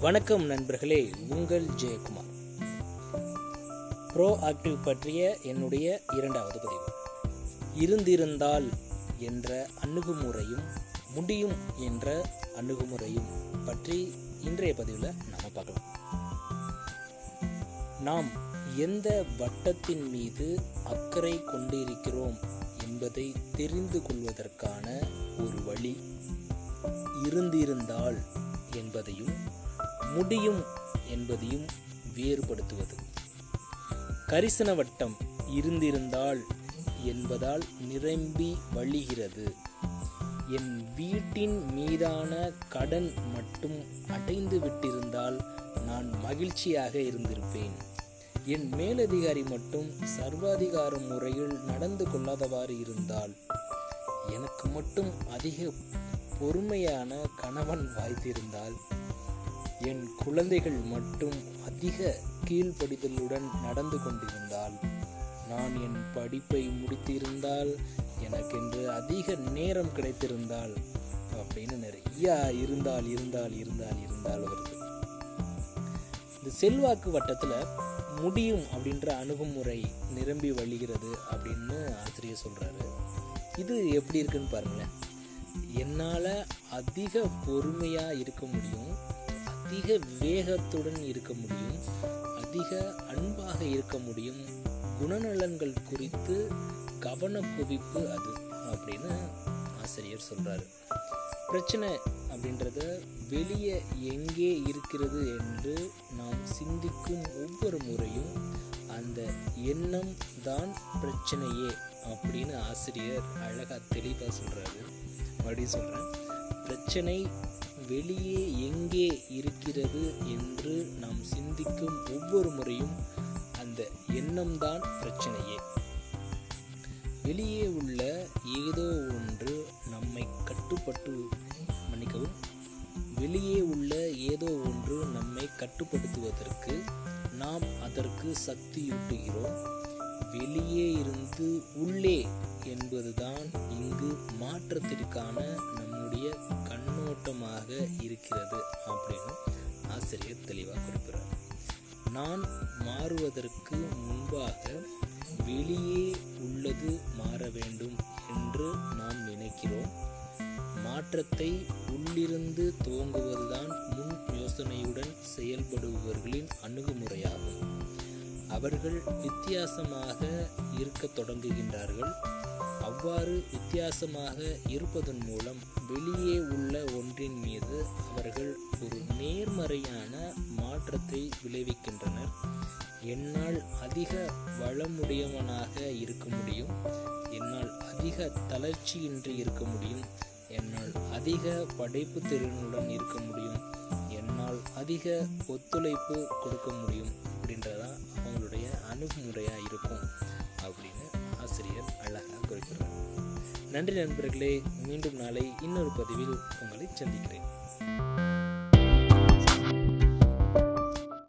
வணக்கம் நண்பர்களே உங்கள் ஜெயக்குமார். ப்ரோ ஆக்டிவ் பற்றிய என்னுடைய இரண்டாவது பதிவு. இருந்திருந்தால் என்ற அணுகுமுறையும் முடியும் என்ற அணுகுமுறையும் பற்றி இன்றைய பதிவில் நாம் பார்க்கலாம். நாம் எந்த வட்டத்தின் மீது அக்கறை கொண்டிருக்கிறோம் என்பதை தெரிந்து கொள்வதற்கான ஒரு வழி இருந்திருந்தால் என்பதையும் முடியும் என்பதையும் வேறுபடுத்துவது. கரிசன வட்டம் இருந்திருந்தால் என்பதால் நிரம்பி வழிகிறது. என் வீட்டின் மீதான கடன் மட்டும் அடைந்து விட்டிருந்தால் நான் மகிழ்ச்சியாக இருந்திருப்பேன். என் மேலதிகாரி மட்டும் சர்வாதிகார முறையில் நடந்து கொள்ளாதவாறு இருந்தால் எனக்கு மட்டும் அதிக பொறுமையான கணவன் வாய்த்திருந்தால் என் குழந்தைகள் மட்டும் அதிக கீழ்ப்படிதலுடன் நடந்து கொண்டிருந்தால் நான் என் படிப்பை முடித்திருந்தால் எனக்கென்று அதிக நேரம் கிடைத்திருந்தால் அப்படின்னு நிறைய இருந்தால் இருந்தால் இருந்தால் இருந்தால் வருது. இந்த செல்வாக்கு வட்டத்தில் முடியும் அப்படின்ற அணுகுமுறை நிரம்பி வழிகிறது அப்படின்னு ஆசிரியர் சொல்கிறாரு இது எப்படி இருக்குன்னு பாருங்களேன். என்னால் அதிக பொறுமையாக இருக்க முடியும். அதிக வேகத்துடன் இருக்க முடியும். அதிக அன்பாக இருக்க முடியும். குணநலன்கள் குறித்து கவனக்குவிப்பு அது அப்படின்னு ஆசிரியர் சொல்கிறாரு பிரச்சனை அப்படின்றத வெளியே எங்கே இருக்கிறது என்று நாம் சிந்திக்கும் ஒவ்வொரு முறையும் அந்த எண்ணம் தான் பிரச்சனையே அப்படின்னு ஆசிரியர் அழகாக தெளிவாக சொல்கிறாரு மறுபடியும் சொல்கிறேன் பிரச்சனை வெளியே எங்கே இருக்கிறது என்று நாம் சிந்திக்கும் ஒவ்வொரு முறையும் அந்த எண்ணம்தான் பிரச்சனையே. வெளியே உள்ள ஏதோ ஒன்று நம்மை கட்டுப்பட்டு மன்னிக்கவும் வெளியே உள்ள ஏதோ ஒன்று நம்மை கட்டுப்படுத்துவதற்கு நாம் அதற்கு சக்தியூட்டுகிறோம். வெளியே இருந்து உள்ளே என்பதுதான் இங்கு மாற்றத்திற்கான நம்முடைய கண்ணோட்டமாக இருக்கிறது அப்படின்னு ஆசிரியர் தெளிவாக குறிப்பிடுறார். நான் மாறுவதற்கு முன்பாக வெளியே உள்ளது மாற வேண்டும் என்று நாம் நினைக்கிறோம். மாற்றத்தை உள்ளிருந்து துவங்குவதுதான் முன் யோசனையுடன் செயல்படுபவர்களின் அணுகுமுறையாகும். அவர்கள் வித்தியாசமாக இருக்க தொடங்குகின்றார்கள். அவ்வாறு வித்தியாசமாக இருப்பதன் மூலம் வெளியே உள்ள ஒன்றின் மீது அவர்கள் ஒரு நேர்மறையான மாற்றத்தை விளைவிக்கின்றனர். என்னால் அதிக வளமுடையவனாக இருக்க முடியும். என்னால் அதிக தளர்ச்சியின்றி இருக்க முடியும். என்னால் அதிக படைப்பு திறனுடன் இருக்க முடியும். என்னால் அதிக ஒத்துழைப்பு கொடுக்க முடியும் அப்படின்றதான் அணுகுமுறையாக இருக்கும் அப்படின்னு ஆசிரியர் அழகாக குறிப்பிடுறார். நன்றி நண்பர்களே மீண்டும் நாளை இன்னொரு பதிவில் உங்களை சந்திக்கிறேன்.